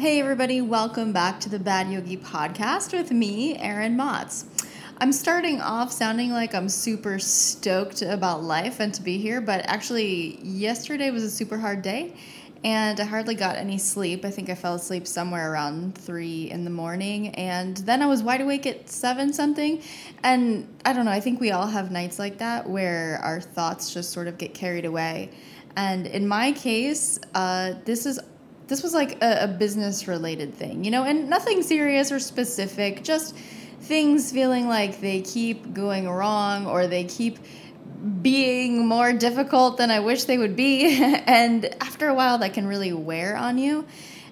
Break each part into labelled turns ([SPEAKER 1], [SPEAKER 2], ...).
[SPEAKER 1] Hey, everybody, welcome back to the Bad Yogi podcast with me, Erin Motz. I'm starting off sounding like I'm super stoked about life and to be here, but actually, yesterday was a super hard day and I hardly got any sleep. I think I fell asleep somewhere around three in the morning, and then I was wide awake at seven something. And I don't know, I think we all have nights like that where our thoughts just sort of get carried away. And in my case, uh, this is this was like a, a business related thing, you know, and nothing serious or specific, just things feeling like they keep going wrong or they keep being more difficult than I wish they would be. and after a while, that can really wear on you.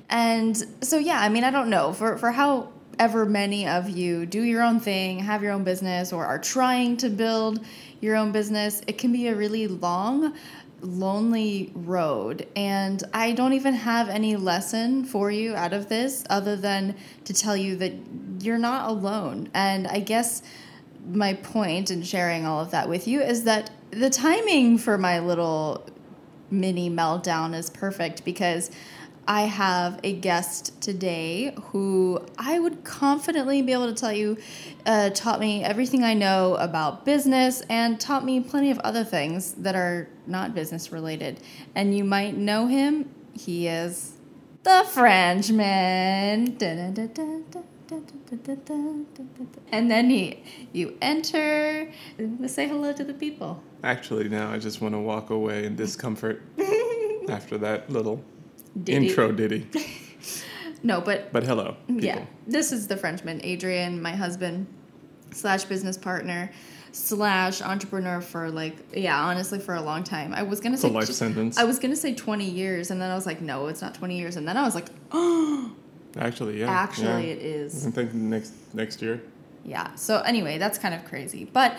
[SPEAKER 1] And so, yeah, I mean, I don't know. For, for however many of you do your own thing, have your own business, or are trying to build your own business, it can be a really long, lonely road. And I don't even have any lesson for you out of this other than to tell you that you're not alone. And I guess my point in sharing all of that with you is that the timing for my little mini meltdown is perfect because I have a guest today who I would confidently be able to tell you uh, taught me everything I know about business and taught me plenty of other things that are not business related. And you might know him. He is the Frenchman. And then he, you enter. And say hello to the people.
[SPEAKER 2] Actually, now I just want to walk away in discomfort after that little
[SPEAKER 1] Diddy.
[SPEAKER 2] intro ditty.
[SPEAKER 1] No, but
[SPEAKER 2] But hello, people.
[SPEAKER 1] Yeah, this is the Frenchman, Adrian, my husband, slash business partner, slash entrepreneur for like yeah, honestly for a long time. I was gonna
[SPEAKER 2] It's
[SPEAKER 1] say
[SPEAKER 2] life sentence.
[SPEAKER 1] I was gonna say twenty years, and then I was like, no, it's not twenty years, and then I was like, oh,
[SPEAKER 2] Actually, yeah.
[SPEAKER 1] actually,
[SPEAKER 2] yeah.
[SPEAKER 1] it is.
[SPEAKER 2] I think next next year.
[SPEAKER 1] Yeah. So anyway, that's kind of crazy, but.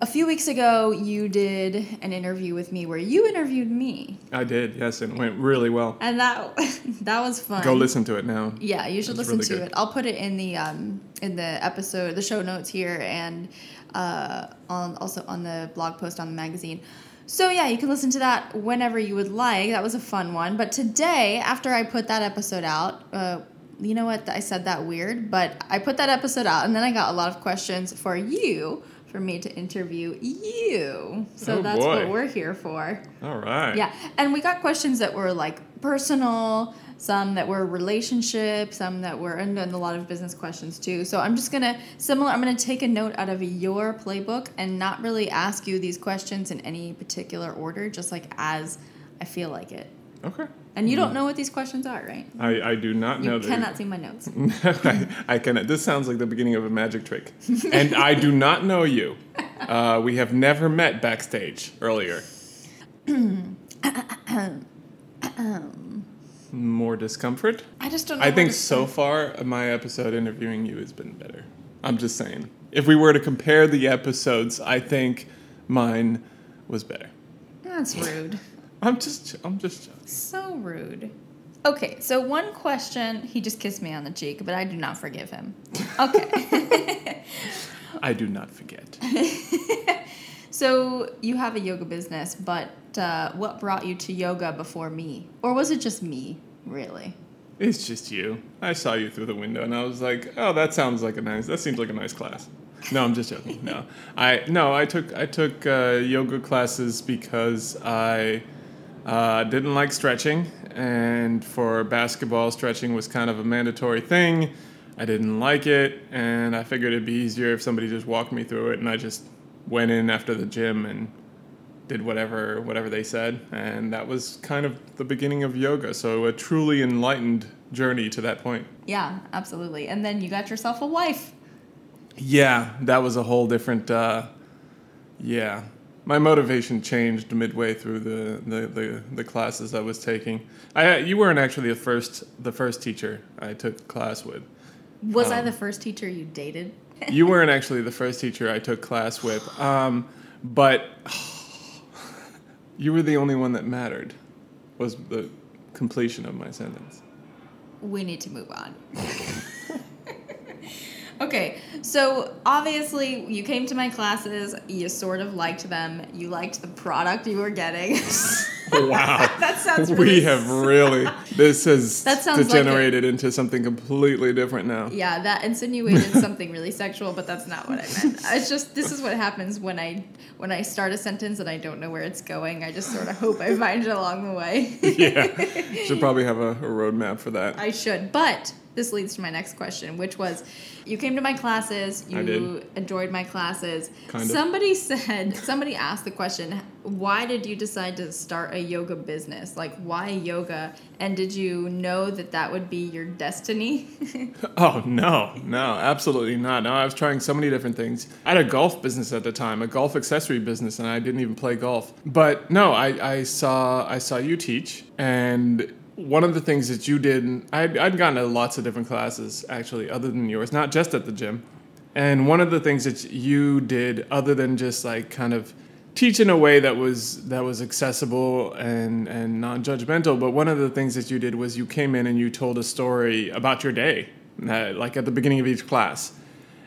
[SPEAKER 1] A few weeks ago, you did an interview with me where you interviewed me,
[SPEAKER 2] I did, yes, and it went really well.
[SPEAKER 1] and that that was fun.
[SPEAKER 2] Go listen to it now.
[SPEAKER 1] Yeah, you should listen
[SPEAKER 2] really
[SPEAKER 1] to
[SPEAKER 2] good.
[SPEAKER 1] it. I'll put it in the um in the episode, the show notes here, and uh on also on the blog post on the magazine. So yeah, you can listen to that whenever you would like. That was a fun one. But today, after I put that episode out, uh, you know what? I said that weird, but I put that episode out, and then I got a lot of questions for you for me to interview you. So
[SPEAKER 2] Oh,
[SPEAKER 1] that's
[SPEAKER 2] boy.
[SPEAKER 1] what we're here for.
[SPEAKER 2] All right.
[SPEAKER 1] Yeah, and we got questions that were like personal, some that were relationship, some that were, and then a lot of business questions too. So I'm just gonna similar. I'm gonna take a note out of your playbook and not really ask you these questions in any particular order, just like as I feel like it.
[SPEAKER 2] Okay.
[SPEAKER 1] And you don't know what these questions are, right?
[SPEAKER 2] I, I do not
[SPEAKER 1] You
[SPEAKER 2] know You
[SPEAKER 1] cannot see my notes.
[SPEAKER 2] I, I cannot. This sounds like the beginning of a magic trick. and I do not know you. Uh, we have never met backstage earlier. More discomfort?
[SPEAKER 1] I just don't. know
[SPEAKER 2] I think so far my episode interviewing you has been better. I'm just saying. If we were to compare the episodes, I think mine was better.
[SPEAKER 1] That's rude.
[SPEAKER 2] I'm just I'm just joking.
[SPEAKER 1] So rude. Okay, so one question. He just kissed me on the cheek, but I do not forgive him. Okay.
[SPEAKER 2] I do not forget.
[SPEAKER 1] so you have a yoga business, but uh, what brought you to yoga before me? Or was it just me, really?
[SPEAKER 2] It's just you. I saw you through the window and I was like, "Oh, that sounds like a nice. That seems like a nice class." No, I'm just joking. No, I no, I took I took uh, yoga classes because I uh, didn't like stretching, and for basketball, stretching was kind of a mandatory thing. I didn't like it, and I figured it'd be easier if somebody just walked me through it, and I just went in after the gym and did whatever whatever they said, and that was kind of the beginning of yoga. So a truly enlightened journey to that point.
[SPEAKER 1] Yeah, absolutely. And then you got yourself a wife.
[SPEAKER 2] Yeah, that was a whole different. Uh, yeah, my motivation changed midway through the, the, the, the classes I was taking. I you weren't actually the first the first teacher I took class with.
[SPEAKER 1] Was I
[SPEAKER 2] Um,
[SPEAKER 1] the first teacher you dated?
[SPEAKER 2] You weren't actually the first teacher I took class with, um, but you were the only one that mattered. Was the completion of my sentence.
[SPEAKER 1] we need to move on. okay, so obviously you came to my classes, you sort of liked them, you liked the product you were getting.
[SPEAKER 2] wow.
[SPEAKER 1] that sounds
[SPEAKER 2] we have really this has
[SPEAKER 1] That sounds like
[SPEAKER 2] degenerated into something completely different now.
[SPEAKER 1] Yeah, that insinuated something really sexual, but that's not what I meant. It's just this is what happens when I when I start a sentence and I don't know where it's going. I just sort of hope I find it along the way.
[SPEAKER 2] yeah. Should probably have a, a roadmap for that.
[SPEAKER 1] I should, but this leads to my next question, which was you came to my classes, you enjoyed my classes.
[SPEAKER 2] Kind of.
[SPEAKER 1] somebody said, somebody asked the question, why did you decide to start a yoga business? Like, why yoga? And did you know that that would be your destiny?
[SPEAKER 2] Oh no, no, absolutely not. No, I was trying so many different things. I had a golf business at the time, a golf accessory business, and I didn't even play golf. But no, I, I saw I saw you teach, and one of the things that you did, I'd, I'd gone to lots of different classes actually, other than yours, not just at the gym. And one of the things that you did, other than just like kind of teach in a way that was that was accessible and and non-judgmental, but one of the things that you did was you came in and you told a story about your day, uh, like at the beginning of each class.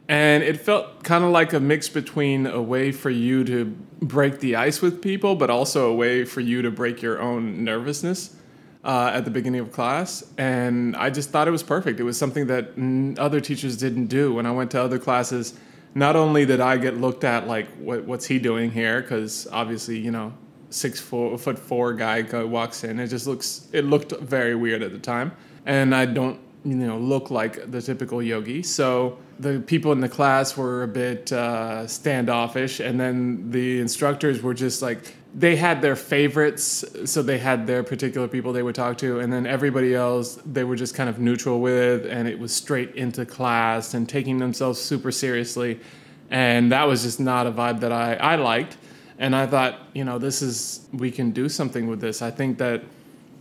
[SPEAKER 2] And it felt kind of like a mix between a way for you to break the ice with people, but also a way for you to break your own nervousness uh, at the beginning of class. And I just thought it was perfect. It was something that mm, other teachers didn't do. When I went to other classes, not only did I get looked at like, what, what's he doing here? Because obviously, you know, six four, foot four guy walks in. It just looks, it looked very weird at the time. And I don't, you know, look like the typical yogi. So the people in the class were a bit uh, standoffish. And then the instructors were just like, they had their favorites. So they had their particular people they would talk to. And then everybody else, they were just kind of neutral with. And it was straight into class and taking themselves super seriously. And that was just not a vibe that I, I liked. And I thought, you know, this is, we can do something with this. I think that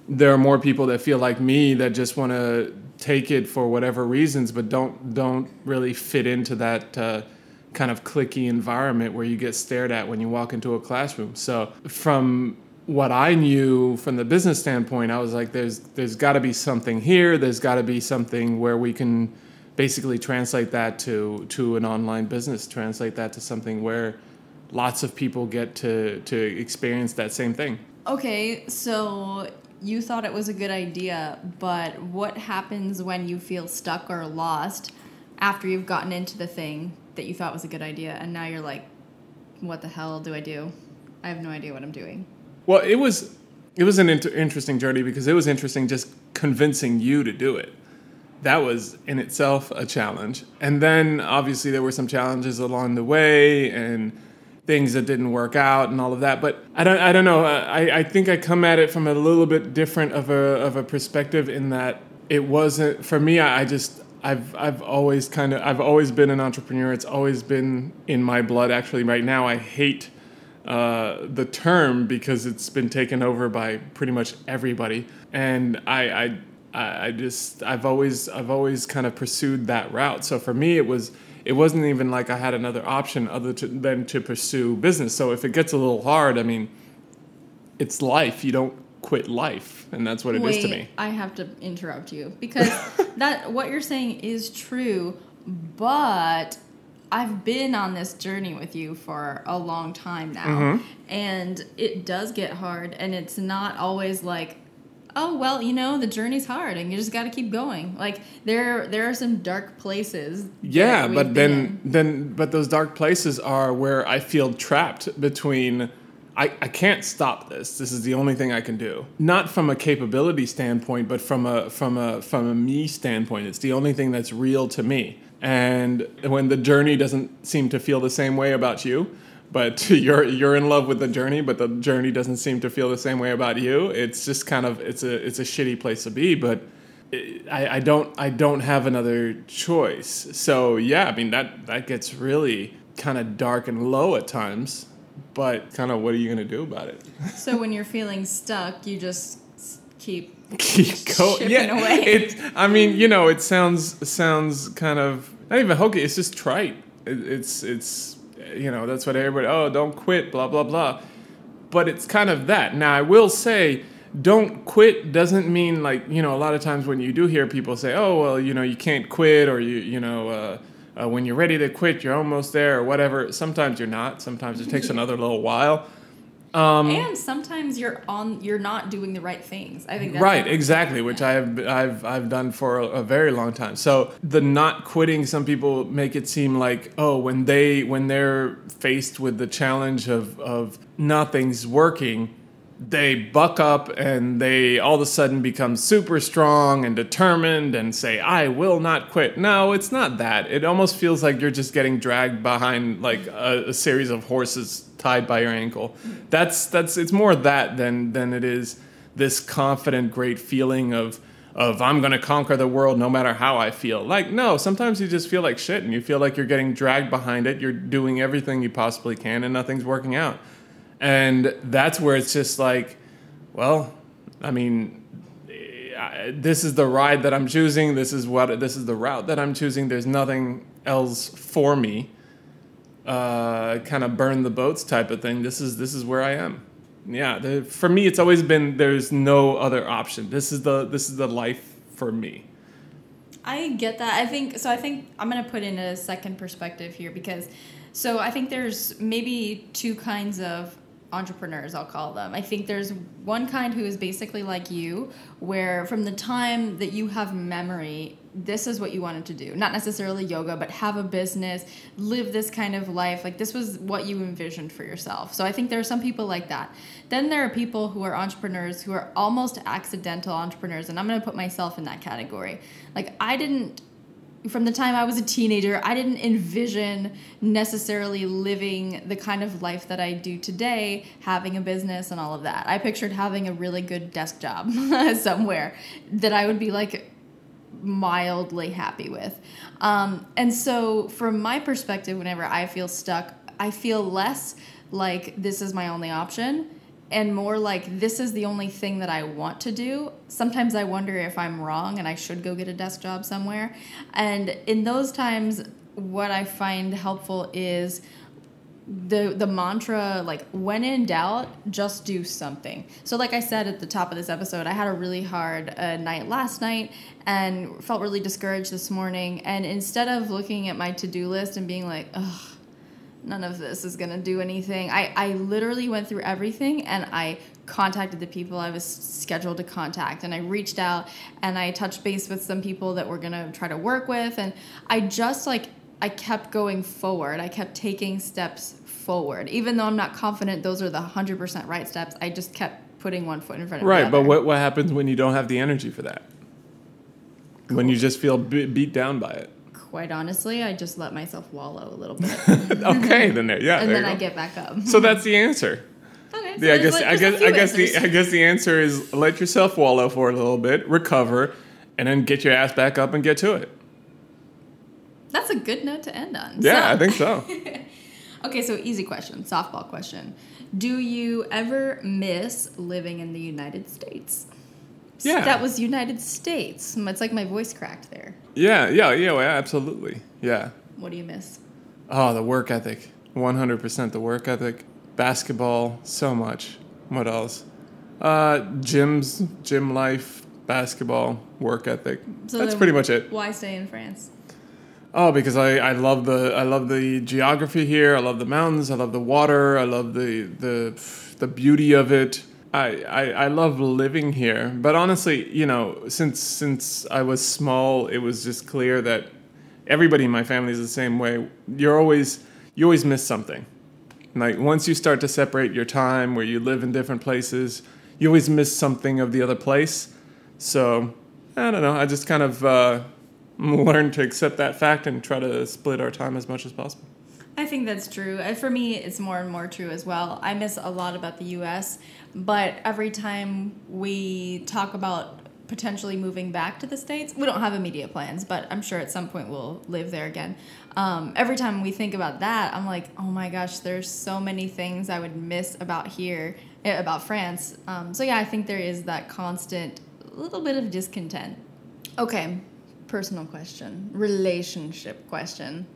[SPEAKER 2] there are more people that feel like me that just want to take it for whatever reasons, but don't don't really fit into that uh, kind of clicky environment where you get stared at when you walk into a classroom. So from what I knew from the business standpoint, I was like, there's there's got to be something here. There's got to be something where we can basically translate that to to an online business, translate that to something where lots of people get to to experience that same thing.
[SPEAKER 1] Okay, so you thought it was a good idea, but what happens when you feel stuck or lost after you've gotten into the thing that you thought was a good idea and now you're like, what the hell do I do? I have no idea what I'm doing.
[SPEAKER 2] Well, it was it was an inter- interesting journey because it was interesting just convincing you to do it. That was in itself a challenge. And then obviously there were some challenges along the way and things that didn't work out and all of that. But I don't I don't know. I, I think I come at it from a little bit different of a of a perspective in that it wasn't for me. I, I just I've I've always kind of I've always been an entrepreneur. It's always been in my blood. Actually, right now I hate uh, the term because it's been taken over by pretty much everybody, and I, I I just I've always I've always kind of pursued that route. So for me, it was it wasn't even like I had another option other to, than to pursue business. So if it gets a little hard, I mean, it's life. You don't quit life, and that's what it is
[SPEAKER 1] Wait,
[SPEAKER 2] to me.
[SPEAKER 1] I have to interrupt you because that what you're saying is true, but I've been on this journey with you for a long time now,
[SPEAKER 2] Mm-hmm.
[SPEAKER 1] and it does get hard, and it's not always like. Oh well, you know the journey's hard, and you just got to keep going. Like there, there are some dark places.
[SPEAKER 2] Yeah, but then
[SPEAKER 1] in.
[SPEAKER 2] then but those dark places are where I feel trapped between I, I can't stop this. This is the only thing I can do. Not from a capability standpoint, but from a from a from a me standpoint. It's the only thing that's real to me. And when the journey doesn't seem to feel the same way about you, but you're you're in love with the journey, but the journey doesn't seem to feel the same way about you, it's just kind of it's a it's a shitty place to be. But I, I don't I don't have another choice. So yeah, I mean that that gets really kind of dark and low at times. But kind of what are you gonna do about it?
[SPEAKER 1] so when you're feeling stuck, you just keep
[SPEAKER 2] Keep going. Yeah,
[SPEAKER 1] away.
[SPEAKER 2] it. I mean, you know, it sounds sounds kind of not even hokey. It's just trite. It, it's it's you know that's what everybody. Oh, don't quit. Blah blah blah. But it's kind of that. Now I will say. Don't quit doesn't mean like you know a lot of times when you do hear people say oh well you know you can't quit or you you know uh, uh, when you're ready to quit you're almost there or whatever sometimes you're not sometimes it takes another little while Um,
[SPEAKER 1] and sometimes you're on you're not doing the right things. I think that's
[SPEAKER 2] right, exactly, which I have I've I've done for a, a, very long time. So the not quitting, some people make it seem like oh, when they when they're faced with the challenge of of nothing's working, they buck up and they all of a sudden become super strong and determined and say i will not quit. No it's not that. It almost feels like you're just getting dragged behind like a, a series of horses tied by your ankle. That's that's it's more that than than it is this confident great feeling of of i'm going to conquer the world no matter how i feel. Like no sometimes you just feel like shit and you feel like you're getting dragged behind it. You're doing everything you possibly can and nothing's working out and that's where it's just like, well, I mean, this is the ride that I'm choosing. This is what this is the route that I'm choosing. There's nothing else for me. Uh, kind of burn the boats type of thing. This is this is where I am. Yeah, the, for me, it's always been there's no other option. This is the this is the life for me.
[SPEAKER 1] I get that. I think so. I think I'm gonna put in a second perspective here because so I think there's maybe two kinds of entrepreneurs, I'll call them. I think there's one kind who is basically like you, where from the time that you have memory, this is what you wanted to do. Not necessarily yoga, but have a business, live this kind of life. Like this was what you envisioned for yourself. So I think there are some people like that. Then there are people who are entrepreneurs who are almost accidental entrepreneurs, and I'm going to put myself in that category. Like I didn't from the time I was a teenager, I didn't envision necessarily living the kind of life that I do today, having a business and all of that. I pictured having a really good desk job somewhere that I would be like mildly happy with. Um, and so, from my perspective, whenever I feel stuck, I feel less like this is my only option and more like this is the only thing that I want to do. Sometimes I wonder if I'm wrong and I should go get a desk job somewhere. And in those times, what I find helpful is the the mantra like when in doubt just do something so like i said at the top of this episode i had a really hard uh, night last night and felt really discouraged this morning and instead of looking at my to-do list and being like ugh none of this is going to do anything. I, I literally went through everything and I contacted the people I was scheduled to contact and I reached out and I touched base with some people that we're going to try to work with and I just like I kept going forward. I kept taking steps forward. Even though I'm not confident those are the 100% right steps, I just kept putting one foot in front of
[SPEAKER 2] right,
[SPEAKER 1] the other.
[SPEAKER 2] Right, but what what happens when you don't have the energy for that? Cool. When you just feel beat down by it?
[SPEAKER 1] Quite honestly, I just let myself wallow a little bit.
[SPEAKER 2] okay, then there, yeah,
[SPEAKER 1] and
[SPEAKER 2] there
[SPEAKER 1] then I get back up.
[SPEAKER 2] so that's the answer.
[SPEAKER 1] Okay. So
[SPEAKER 2] yeah, I guess I guess I guess the I guess the answer is let yourself wallow for a little bit, recover, and then get your ass back up and get to it.
[SPEAKER 1] That's a good note to end on.
[SPEAKER 2] Yeah, so. I think so.
[SPEAKER 1] okay, so easy question, softball question. Do you ever miss living in the United States?
[SPEAKER 2] Yeah.
[SPEAKER 1] That was United States. It's like my voice cracked there.
[SPEAKER 2] Yeah, yeah, yeah, absolutely. Yeah.
[SPEAKER 1] What do you miss?
[SPEAKER 2] Oh, the work ethic. 100% the work ethic. Basketball, so much. What else? Uh, gyms, gym life, basketball, work ethic. So That's pretty much it.
[SPEAKER 1] Why stay in France?
[SPEAKER 2] Oh, because I, I love the I love the geography here. I love the mountains. I love the water. I love the the the beauty of it. I, I, love living here, but honestly, you know, since since I was small, it was just clear that everybody in my family is the same way. You're always you always miss something. Like once you start to separate your time, where you live in different places, you always miss something of the other place. So I don't know. I just kind of uh, learned to accept that fact and try to split our time as much as possible.
[SPEAKER 1] I think that's true. For me, it's more and more true as well. I miss a lot about the U.S., but every time we talk about potentially moving back to the states, we don't have immediate plans, but I'm sure at some point we'll live there again. Um, every time we think about that, I'm like, oh my gosh, there's so many things I would miss about here, eh, about France. Um, so yeah, I think there is that constant little bit of discontent. Okay, personal question, relationship question.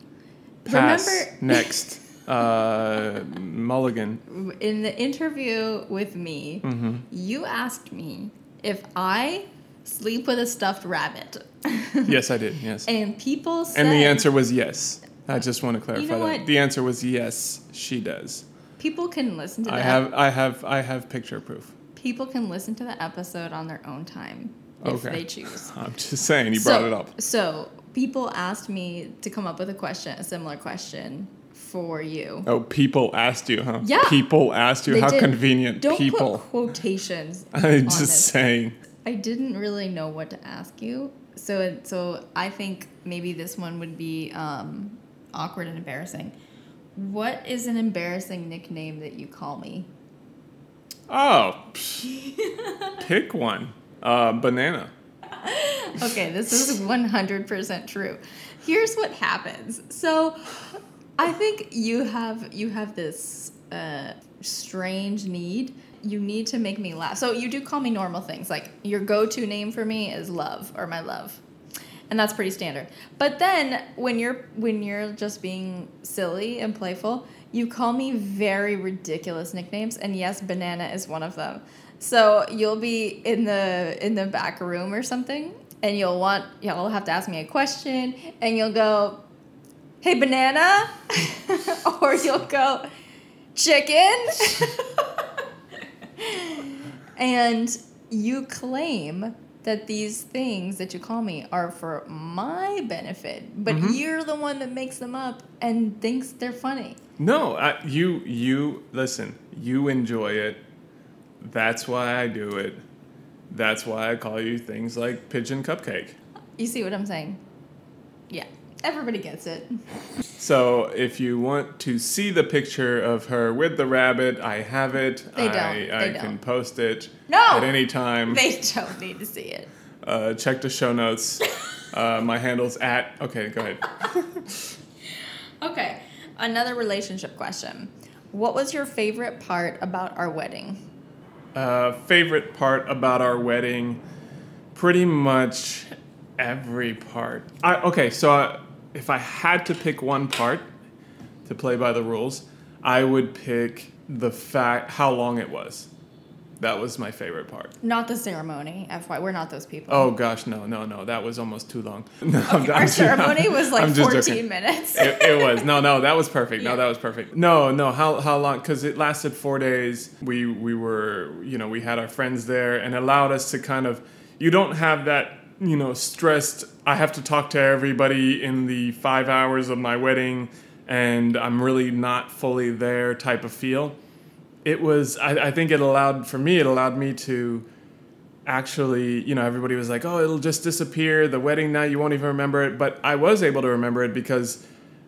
[SPEAKER 2] Pass. Remember next. Uh, Mulligan.
[SPEAKER 1] In the interview with me, mm-hmm. you asked me if I sleep with a stuffed rabbit.
[SPEAKER 2] yes, I did. Yes.
[SPEAKER 1] And people said,
[SPEAKER 2] And the answer was yes. I just want to clarify you know that. The answer was yes, she does.
[SPEAKER 1] people can listen to
[SPEAKER 2] I have I have I have picture proof.
[SPEAKER 1] people can listen to the episode on their own time if
[SPEAKER 2] Okay.
[SPEAKER 1] they choose.
[SPEAKER 2] I'm just saying you brought it up.
[SPEAKER 1] So people asked me to come up with a question, a similar question for you.
[SPEAKER 2] Oh, people asked you, huh?
[SPEAKER 1] Yeah.
[SPEAKER 2] People asked you.
[SPEAKER 1] They
[SPEAKER 2] How
[SPEAKER 1] did.
[SPEAKER 2] convenient.
[SPEAKER 1] Don't
[SPEAKER 2] people.
[SPEAKER 1] put quotations.
[SPEAKER 2] I'm just
[SPEAKER 1] this.
[SPEAKER 2] saying.
[SPEAKER 1] I didn't really know what to ask you, so so I think maybe this one would be um, awkward and embarrassing. What is an embarrassing nickname that you call me?
[SPEAKER 2] Oh, pick one. Uh, banana.
[SPEAKER 1] Okay, this is 100% true. Here's what happens. So, I think you have you have this uh, strange need. You need to make me laugh. So you do call me normal things. Like your go-to name for me is love or my love. And that's pretty standard. But then when you're when you're just being silly and playful, you call me very ridiculous nicknames and yes, banana is one of them. So you'll be in the in the back room or something and you'll want you'll have to ask me a question and you'll go, "Hey banana?" or you'll go, "Chicken?" and you claim that these things that you call me are for my benefit, but
[SPEAKER 2] Mm-hmm.
[SPEAKER 1] you're the one that makes them up and thinks they're funny.
[SPEAKER 2] No, I, you you listen. You enjoy it. That's why I do it. That's why I call you things like pigeon cupcake.
[SPEAKER 1] You see what I'm saying? Yeah, everybody gets it.
[SPEAKER 2] So if you want to see the picture of her with the rabbit, I have it.
[SPEAKER 1] They don't.
[SPEAKER 2] I,
[SPEAKER 1] They
[SPEAKER 2] I
[SPEAKER 1] don't.
[SPEAKER 2] can post it
[SPEAKER 1] No!
[SPEAKER 2] at any time.
[SPEAKER 1] They don't need to see it.
[SPEAKER 2] Uh, check the show notes. uh, my handle's at. Okay, go ahead.
[SPEAKER 1] Okay, another relationship question. What was your favorite part about our wedding?
[SPEAKER 2] Uh, favorite part about our wedding? Pretty much every part. I, okay, so I, if I had to pick one part to play by the rules, I would pick the fact how long it was. That was my favorite part.
[SPEAKER 1] Not the ceremony, FY. We're not those people.
[SPEAKER 2] Oh gosh, no, no, no, that was almost too long. No, I'm-
[SPEAKER 1] Our ceremony was like
[SPEAKER 2] I'm just
[SPEAKER 1] 14
[SPEAKER 2] joking.
[SPEAKER 1] minutes.
[SPEAKER 2] it, it was no no that was perfect no that was perfect no no how how long because it lasted four days we we were you know we had our friends there and allowed us to kind of you don't have that you know stressed i have to talk to everybody in the five hours of my wedding and i'm really not fully there type of feel it was i, I think it allowed for me it allowed me to actually, you know, everybody was like, oh, it'll just disappear. The wedding night, you won't even remember it. But I was able to remember it because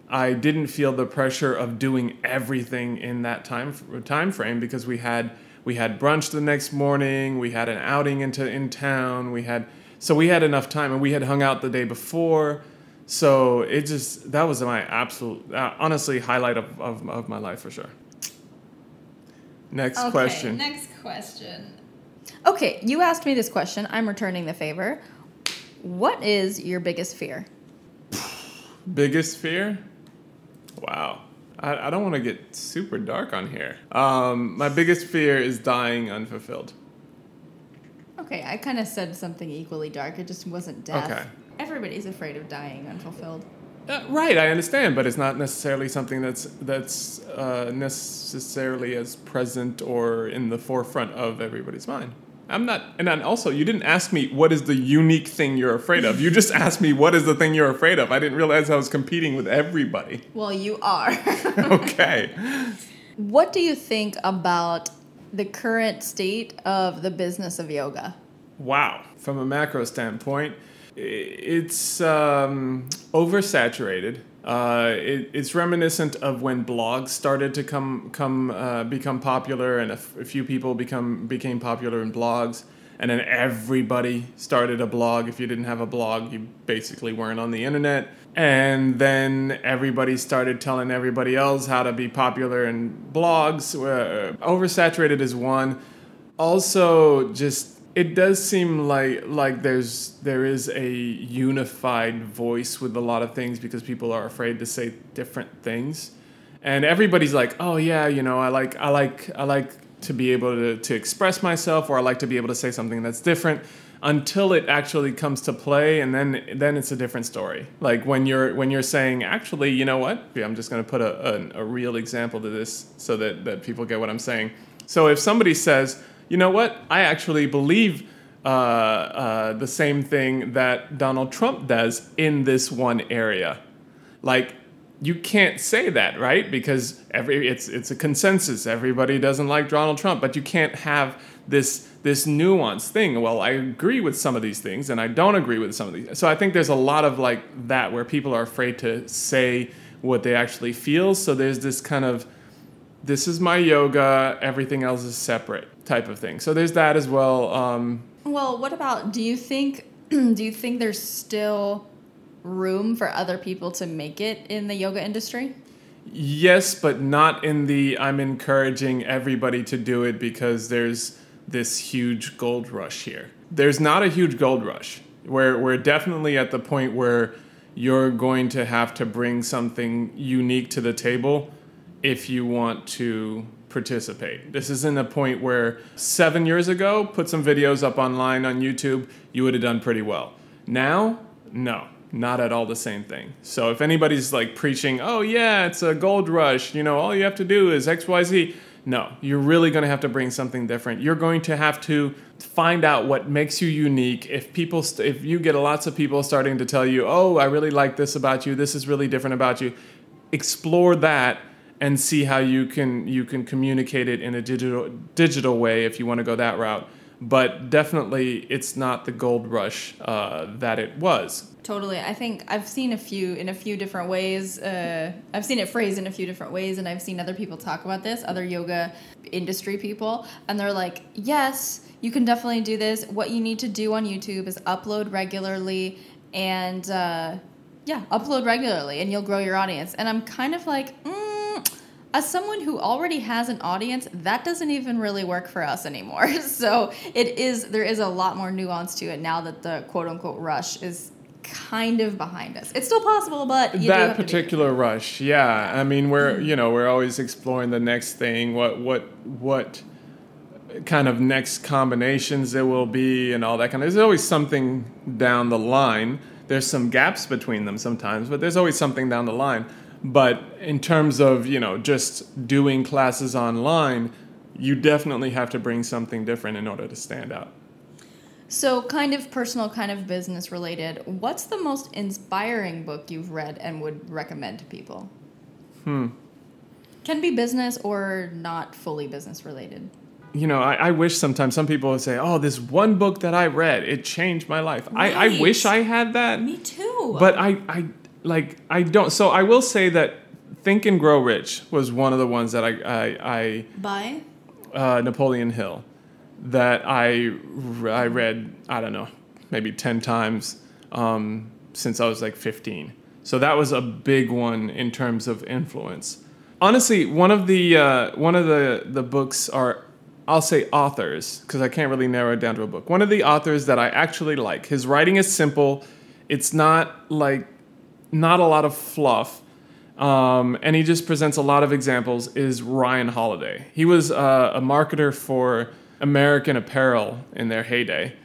[SPEAKER 2] I didn't feel the pressure of doing everything in that time time frame because we had we had brunch the next morning, we had an outing into in town, we had so we had enough time and we had hung out the day before. So it just that was my absolute uh, honestly highlight of, of, of my life for sure. Next question.
[SPEAKER 1] Next question. Okay, you asked me this question. I'm returning the favor. What is your biggest fear?
[SPEAKER 2] Biggest fear? Wow. I, I don't want to get super dark on here. Um, my biggest fear is dying unfulfilled.
[SPEAKER 1] Okay, I kind of said something equally dark. It just wasn't death.
[SPEAKER 2] Okay.
[SPEAKER 1] Everybody's afraid of dying unfulfilled.
[SPEAKER 2] Uh, right, I understand, but it's not necessarily something that's that's uh, necessarily as present or in the forefront of everybody's mind. I'm not, and then also you didn't ask me what is the unique thing you're afraid of. You just asked me what is the thing you're afraid of. I didn't realize I was competing with everybody.
[SPEAKER 1] Well, you are.
[SPEAKER 2] okay.
[SPEAKER 1] what do you think about the current state of the business of yoga?
[SPEAKER 2] Wow. From a macro standpoint, it's um, oversaturated. Uh, it, it's reminiscent of when blogs started to come come uh, become popular, and a, f- a few people become became popular in blogs, and then everybody started a blog. If you didn't have a blog, you basically weren't on the internet. And then everybody started telling everybody else how to be popular in blogs. Uh, oversaturated is one also just it does seem like like there's there is a unified voice with a lot of things because people are afraid to say different things and everybody's like oh yeah you know i like i like i like to be able to, to express myself or i like to be able to say something that's different until it actually comes to play and then then it's a different story like when you're when you're saying actually you know what i'm just going to put a, a, a real example to this so that that people get what i'm saying so if somebody says you know what i actually believe uh, uh, the same thing that donald trump does in this one area like you can't say that, right? Because every it's it's a consensus. Everybody doesn't like Donald Trump, but you can't have this this nuanced thing. Well, I agree with some of these things and I don't agree with some of these. So I think there's a lot of like that where people are afraid to say what they actually feel. So there's this kind of this is my yoga, everything else is separate type of thing. So there's that as well. Um,
[SPEAKER 1] well, what about do you think do you think there's still room for other people to make it in the yoga industry?
[SPEAKER 2] Yes, but not in the I'm encouraging everybody to do it because there's this huge gold rush here. There's not a huge gold rush. We're, we're definitely at the point where you're going to have to bring something unique to the table if you want to participate. This isn't a point where seven years ago, put some videos up online on YouTube, you would have done pretty well. Now, no not at all the same thing. So if anybody's like preaching, oh yeah, it's a gold rush, you know, all you have to do is XYZ. No, you're really going to have to bring something different. You're going to have to find out what makes you unique. If people, st- if you get lots of people starting to tell you, oh, I really like this about you, this is really different about you, explore that and see how you can you can communicate it in a digital digital way if you want to go that route. But definitely, it's not the gold rush uh, that it was
[SPEAKER 1] Totally. I think I've seen a few in a few different ways. Uh, I've seen it phrased in a few different ways, and I've seen other people talk about this, other yoga industry people, and they're like, yes, you can definitely do this. What you need to do on YouTube is upload regularly and, uh, yeah, upload regularly, and you'll grow your audience. And I'm kind of like, mm, as someone who already has an audience, that doesn't even really work for us anymore. so it is, there is a lot more nuance to it now that the quote unquote rush is kind of behind us. It's still possible, but you
[SPEAKER 2] that particular rush, yeah. I mean, we're mm-hmm. you know we're always exploring the next thing. What what what kind of next combinations there will be and all that kind of. There's always something down the line. There's some gaps between them sometimes, but there's always something down the line. But in terms of you know just doing classes online, you definitely have to bring something different in order to stand out.
[SPEAKER 1] So, kind of personal, kind of business related. What's the most inspiring book you've read and would recommend to people?
[SPEAKER 2] Hmm.
[SPEAKER 1] Can be business or not fully business related.
[SPEAKER 2] You know, I, I wish sometimes some people would say, "Oh, this one book that I read, it changed my life." Right. I, I wish I had that.
[SPEAKER 1] Me too.
[SPEAKER 2] But I, I like I don't. So I will say that Think and Grow Rich was one of the ones that I I, I
[SPEAKER 1] by
[SPEAKER 2] uh, Napoleon Hill that I, I read, I don't know, maybe 10 times um, since I was like 15. So that was a big one in terms of influence. Honestly, one of the uh, one of the the books are I'll say authors because I can't really narrow it down to a book. One of the authors that I actually like. His writing is simple. It's not like not a lot of fluff. Um, and he just presents a lot of examples is Ryan Holiday. He was uh, a marketer for American Apparel in their heyday,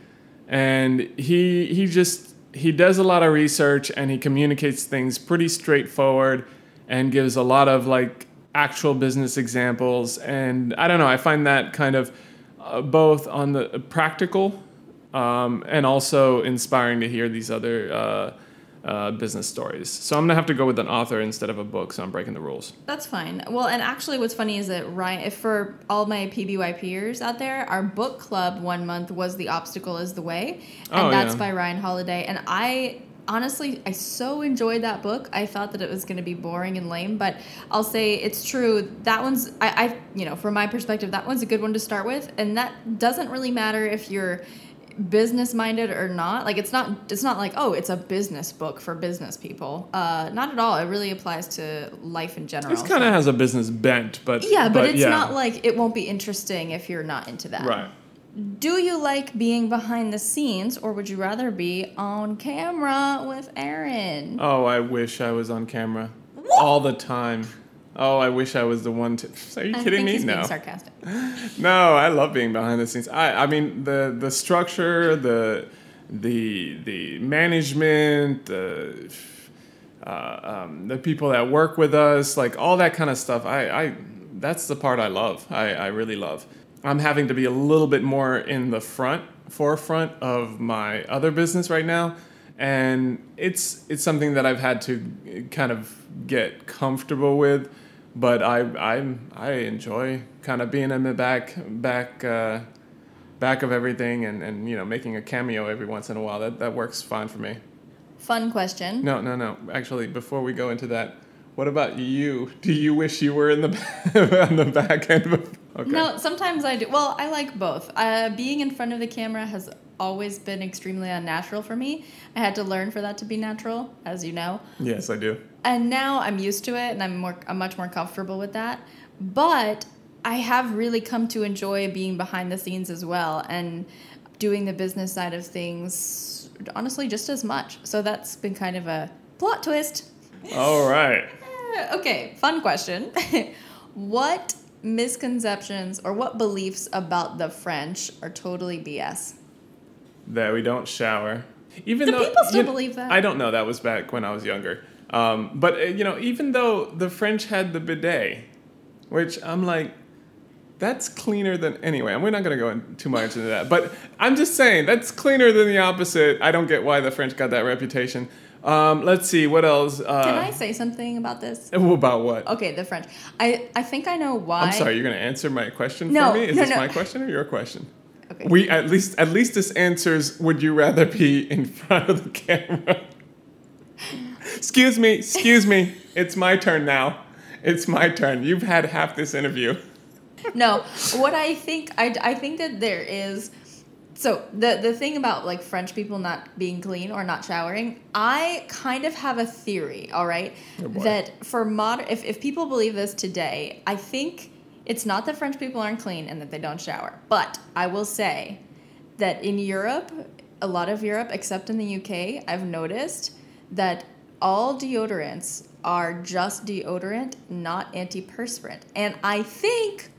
[SPEAKER 2] and he he just he does a lot of research and he communicates things pretty straightforward and gives a lot of like actual business examples and I don't know I find that kind of uh, both on the practical um, and also inspiring to hear these other uh, uh, business stories. So I'm gonna have to go with an author instead of a book. So I'm breaking the rules.
[SPEAKER 1] That's fine. Well, and actually, what's funny is that Ryan, if for all my PBY peers out there, our book club one month was "The Obstacle Is the Way," and oh, that's yeah. by Ryan Holiday. And I honestly, I so enjoyed that book. I thought that it was going to be boring and lame, but I'll say it's true. That one's, I, I, you know, from my perspective, that one's a good one to start with, and that doesn't really matter if you're business minded or not like it's not it's not like oh it's a business book for business people. Uh not at all. It really applies to life in general.
[SPEAKER 2] It kind of has a business bent but
[SPEAKER 1] yeah but,
[SPEAKER 2] but
[SPEAKER 1] it's
[SPEAKER 2] yeah.
[SPEAKER 1] not like it won't be interesting if you're not into that.
[SPEAKER 2] Right.
[SPEAKER 1] Do you like being behind the scenes or would you rather be on camera with Erin?
[SPEAKER 2] Oh i wish i was on camera what? all the time Oh, I wish I was the one to. Are you
[SPEAKER 1] I
[SPEAKER 2] kidding me? No.
[SPEAKER 1] being sarcastic.
[SPEAKER 2] No, I love being behind the scenes. I, I mean the the structure, the the the management, the uh, um, the people that work with us, like all that kind of stuff. I, I that's the part I love. I, I really love. I'm having to be a little bit more in the front forefront of my other business right now, and it's it's something that I've had to kind of get comfortable with. But I I I enjoy kind of being in the back back uh, back of everything and, and you know making a cameo every once in a while. That that works fine for me.
[SPEAKER 1] Fun question.
[SPEAKER 2] No, no, no. Actually, before we go into that, what about you? Do you wish you were in the on the back end? Of, okay.
[SPEAKER 1] No, sometimes I do. Well, I like both. Uh, being in front of the camera has always been extremely unnatural for me. I had to learn for that to be natural, as you know.
[SPEAKER 2] Yes, I do.
[SPEAKER 1] And now I'm used to it, and I'm more, I'm much more comfortable with that. But I have really come to enjoy being behind the scenes as well, and doing the business side of things. Honestly, just as much. So that's been kind of a plot twist.
[SPEAKER 2] All right.
[SPEAKER 1] Okay, fun question. what misconceptions or what beliefs about the French are totally BS?
[SPEAKER 2] That we don't shower. Even
[SPEAKER 1] Do
[SPEAKER 2] though
[SPEAKER 1] people still
[SPEAKER 2] you-
[SPEAKER 1] believe that?
[SPEAKER 2] I don't know. That was back when I was younger. Um, but uh, you know, even though the French had the bidet, which I'm like, that's cleaner than anyway. And we're not gonna go in too much into that. But I'm just saying that's cleaner than the opposite. I don't get why the French got that reputation. Um, let's see what else. Uh,
[SPEAKER 1] Can I say something about this?
[SPEAKER 2] About what?
[SPEAKER 1] Okay, the French. I, I think I know why.
[SPEAKER 2] I'm sorry. You're gonna answer my question
[SPEAKER 1] No,
[SPEAKER 2] for me? Is
[SPEAKER 1] no,
[SPEAKER 2] this
[SPEAKER 1] no.
[SPEAKER 2] my question or your question?
[SPEAKER 1] Okay.
[SPEAKER 2] We at least at least this answers. Would you rather be in front of the camera? excuse me. Excuse me. It's my turn now. It's my turn. You've had half this interview.
[SPEAKER 1] no, what I think I, I think that there is so the the thing about like French people not being clean or not showering, I kind of have a theory, all right?
[SPEAKER 2] Oh,
[SPEAKER 1] that for modern if, if people believe this today, I think it's not that French people aren't clean and that they don't shower. But I will say that in Europe, a lot of Europe, except in the UK, I've noticed that all deodorants are just deodorant, not antiperspirant. And I think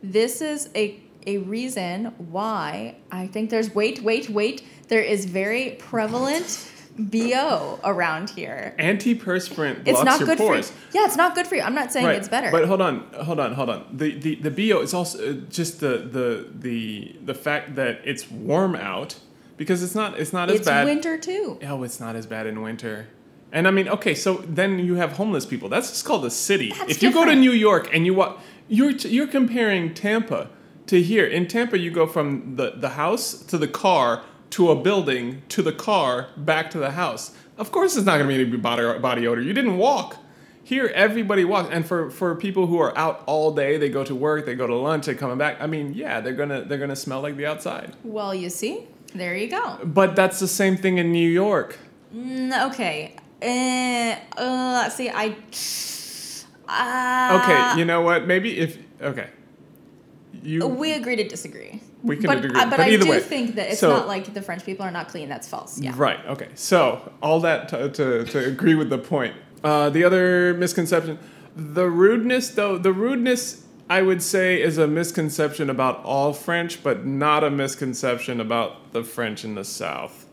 [SPEAKER 1] this is a a reason why I think there's wait, wait, wait. There is very prevalent BO around here.
[SPEAKER 2] Antiperspirant blocks
[SPEAKER 1] It's not
[SPEAKER 2] your
[SPEAKER 1] good
[SPEAKER 2] pores.
[SPEAKER 1] for you. Yeah, it's not good for you. I'm not saying it's better.
[SPEAKER 2] But hold on, hold on, hold on. The the the bo is also uh, just the the the the fact that it's warm out because it's not it's not as
[SPEAKER 1] it's
[SPEAKER 2] bad.
[SPEAKER 1] winter too.
[SPEAKER 2] Oh, it's not as bad in winter. And I mean, okay, so then you have homeless people. That's just called a city.
[SPEAKER 1] That's
[SPEAKER 2] if you go to. New York and you walk, you're you're comparing Tampa to here. In Tampa, you go from the the house to the car to a building to the car back to the house. Of course, it's not going to be any body body odor. You didn't walk. Here, everybody walks, and for, for people who are out all day, they go to work, they go to lunch, they coming back. I mean, yeah, they're gonna they're gonna smell like the outside.
[SPEAKER 1] Well, you see, there you go.
[SPEAKER 2] But that's the same thing in New York.
[SPEAKER 1] Mm, okay. Uh, uh, see, I. Uh,
[SPEAKER 2] Okay, you know what? Maybe if okay, you
[SPEAKER 1] We agree to disagree.
[SPEAKER 2] We can
[SPEAKER 1] but,
[SPEAKER 2] agree,
[SPEAKER 1] uh, but,
[SPEAKER 2] but
[SPEAKER 1] I do
[SPEAKER 2] way.
[SPEAKER 1] think that it's
[SPEAKER 2] So-
[SPEAKER 1] not like the French people are not clean. That's false. Yeah.
[SPEAKER 2] right. Okay, so all that to, to, to agree with the point. Uh, the other misconception, the rudeness though, the rudeness I would say is a misconception about all French, but not a misconception about the French in the South.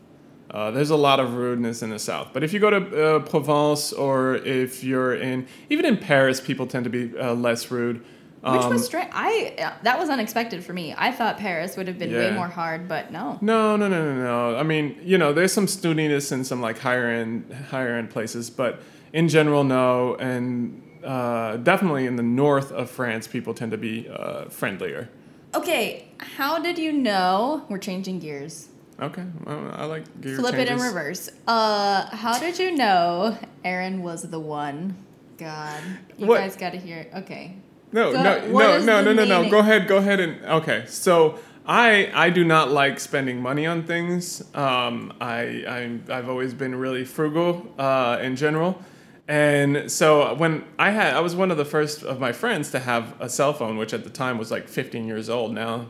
[SPEAKER 2] Uh, there's a lot of rudeness in the South, but if you go to uh, Provence or if you're in even in Paris, people tend to be uh, less rude.
[SPEAKER 1] Which
[SPEAKER 2] Um,
[SPEAKER 1] was strange. I uh, that was unexpected for me. I thought Paris would have been way more hard, but no.
[SPEAKER 2] No, no, no, no, no. I mean, you know, there's some snootiness in some like higher end, higher end places, but in general, no. And uh, definitely in the north of France, people tend to be uh, friendlier.
[SPEAKER 1] Okay, how did you know? We're changing gears.
[SPEAKER 2] Okay, well, I like gear
[SPEAKER 1] Flip it in reverse. Uh, how did you know Erin was the one? God, you
[SPEAKER 2] What?
[SPEAKER 1] guys got to hear. Okay.
[SPEAKER 2] No, no, no, no, no, no, no. Go ahead, go ahead, and okay. So I I do not like spending money on things. Um, I I'm, I've always been really frugal uh, in general, and so when I had I was one of the first of my friends to have a cell phone, which at the time was like 15 years old. Now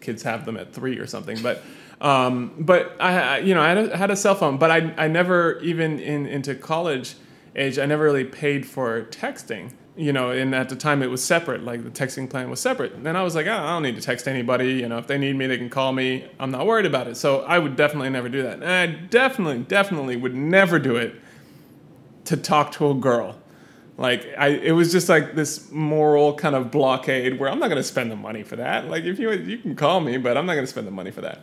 [SPEAKER 2] kids have them at three or something, but. Um, but I, I- you know, I had a, had a cell phone, but I, I never even in into college age, I never really paid for texting. You know, and at the time it was separate, like the texting plan was separate. And then I was like, oh, I don't need to text anybody. You know, if they need me, they can call me. I'm not worried about it. So I would definitely never do that. And I definitely, definitely would never do it to talk to a girl. Like I, it was just like this moral kind of blockade where I'm not going to spend the money for that. Like if you you can call me, but I'm not going to spend the money for that.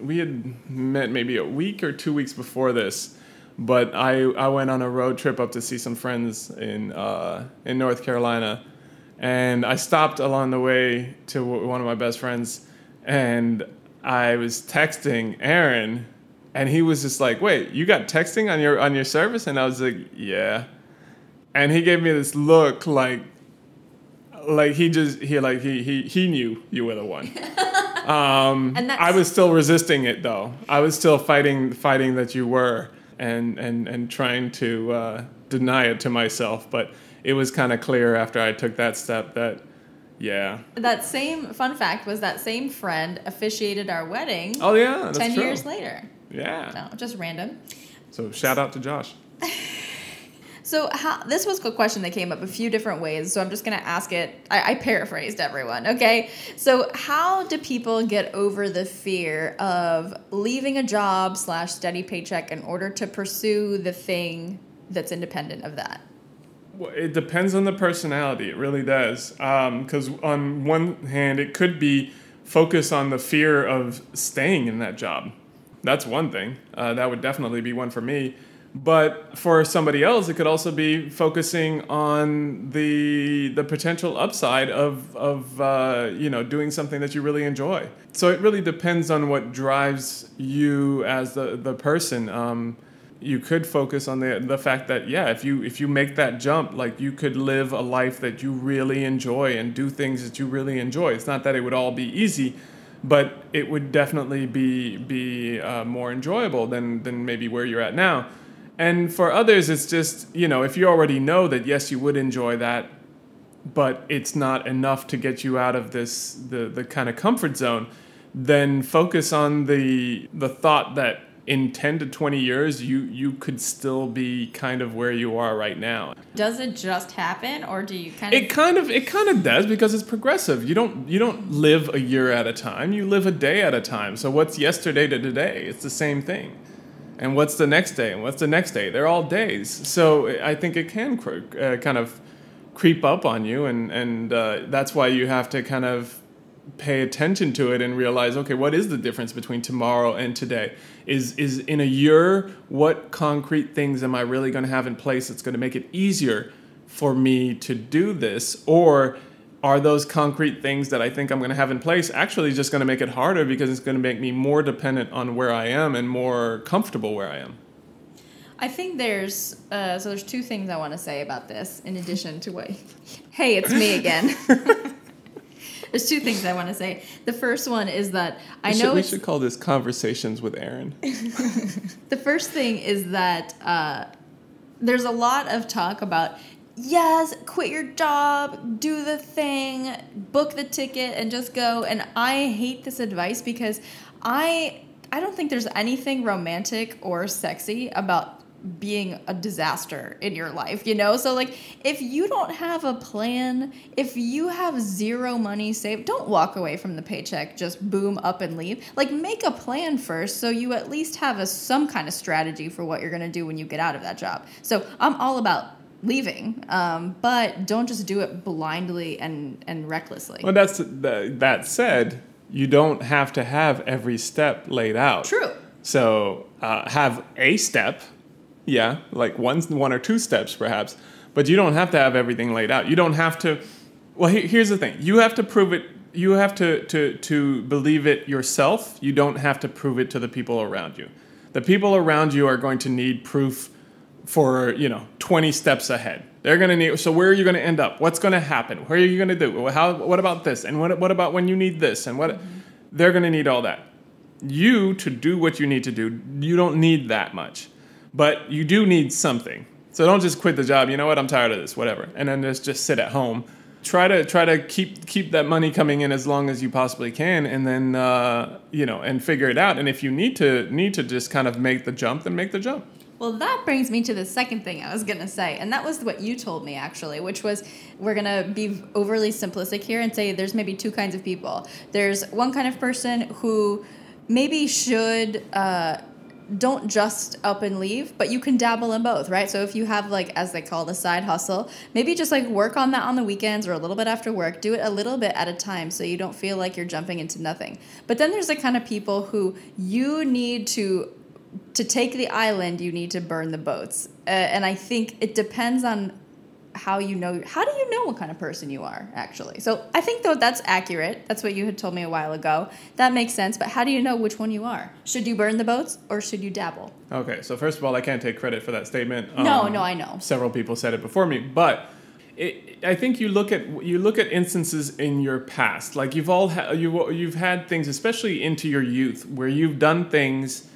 [SPEAKER 2] We had met maybe a week or two weeks before this, but I I went on a road trip up to see some friends in uh, in North Carolina, and I stopped along the way to one of my best friends, and I was texting Erin, and he was just like, "Wait, you got texting on your on your service?" And I was like, "Yeah." and he gave me this look like like he just he like he he he knew you were the one. Um, and I was still resisting it though. I was still fighting fighting that you were and and and trying to uh, deny it to myself. But it was kind of clear after I took that step that yeah.
[SPEAKER 1] That same fun fact was that same friend officiated our wedding.
[SPEAKER 2] Oh yeah,
[SPEAKER 1] ten
[SPEAKER 2] true.
[SPEAKER 1] years later.
[SPEAKER 2] Yeah.
[SPEAKER 1] No, just random.
[SPEAKER 2] So shout out to Josh.
[SPEAKER 1] So how, this was a question that came up a few different ways. So I'm just going to ask it. I, I, paraphrased everyone. Okay. So how do people get over the fear of leaving a job slash steady paycheck in order to pursue the thing that's independent of that?
[SPEAKER 2] Well, it depends on the personality. It really does. Because um, on one hand, it could be focus on the fear of staying in that job. That's one thing. Uh, that would definitely be one for me but for somebody else it could also be focusing on the the potential upside of of uh, you know doing something that you really enjoy. So it really depends on what drives you as the the person. Um, you could focus on the the fact that yeah if you if you make that jump like you could live a life that you really enjoy and do things that you really enjoy. It's not that it would all be easy but it would definitely be be uh, more enjoyable than than maybe where you're at now and for others, it's just, you know, if you already know that, yes, you would enjoy that, but it's not enough to get you out of this, the, the kind of comfort zone, then focus on the, the thought that in 10 to 20 years you you could still be kind of where you are right now.
[SPEAKER 1] Does it just happen or do you kind of
[SPEAKER 2] it kind of it kind of does because it's progressive. You don't you don't live a year at a time. You live a day at a time. So what's yesterday to today? It's the same thing and what's the next day? And what's the next day? They're all days. So i think it can cre- uh, kind of creep up on you and and uh, that's why you have to kind of pay attention to it and realize okay what is the difference between tomorrow and today? Is is in a year what concrete things am i really going to have in place that's going to make it easier for me to do this? Or are those concrete things that I think I'm going to have in place actually just going to make it harder because it's going to make me more dependent on where I am and more comfortable where I am?
[SPEAKER 1] I think there's uh, so there's two things I want to say about this in addition to what. hey, it's me again. there's two things I want to say. The first one is that I
[SPEAKER 2] we
[SPEAKER 1] know
[SPEAKER 2] we should call this conversations with Erin.
[SPEAKER 1] the first thing is that uh, there's a lot of talk about yes, quit your job, do the thing, book the ticket, and just go. And I hate this advice because I I don't think there's anything romantic or sexy about being a disaster in your life, you know? So like if you don't have a plan, if you have zero money saved, don't walk away from the paycheck, just boom up and leave. Like make a plan first so you at least have a some kind of strategy for what you're going to do when you get out of that job. So I'm all about leaving. Um, but don't just do it blindly and, and recklessly.
[SPEAKER 2] Well, that's that said, you don't have to have every step laid out.
[SPEAKER 1] True.
[SPEAKER 2] So uh, have a step, yeah, like one one or two steps perhaps, but you don't have to have everything laid out. You don't have to. Well, here's the thing: you have to prove it. You have to to to believe it yourself. You don't have to prove it to the people around you. The people around you are going to need proof for you know 20 steps ahead. They're going to need so where are you going to end up? What's going to happen? Where are you going to do? How what about this? And what, what about when you need this? And what mm-hmm. they're going to need all that. You to do what you need to do you don't need that much but you do need something. So don't just quit the job you know what? I'm tired of this whatever. And then just just sit at home. Try to try to keep keep that money coming in as long as you possibly can and then uh, you know and figure it out. And if you need to need to just kind of make the jump then make the jump
[SPEAKER 1] Well, that brings me to the second thing I was going to say. And that was what you told me, actually, which was we're going to be overly simplistic here and say there's maybe two kinds of people. There's one kind of person who maybe should. Uh, don't just up and leave, but you can dabble in both, right? So if you have like as they call a side hustle, maybe just like work on that on the weekends or a little bit after work. Do it a little bit at a time so you don't feel like you're jumping into nothing. But then there's the kind of people who you need to to take the island, you need to burn the boats. Uh, and I think it depends on how you know how do you know what kind of person you are actually? So i think though that's accurate. That's what you had told me a while ago. That makes sense but how do you know which one you are? Should you burn the boats or should you dabble?
[SPEAKER 2] Okay so first of all i can't take credit for that statement.
[SPEAKER 1] No no i know.
[SPEAKER 2] several people said it before me but it, I think you look at you look at instances in your past, like you've all ha- you you've had things, especially into your youth, where you've done things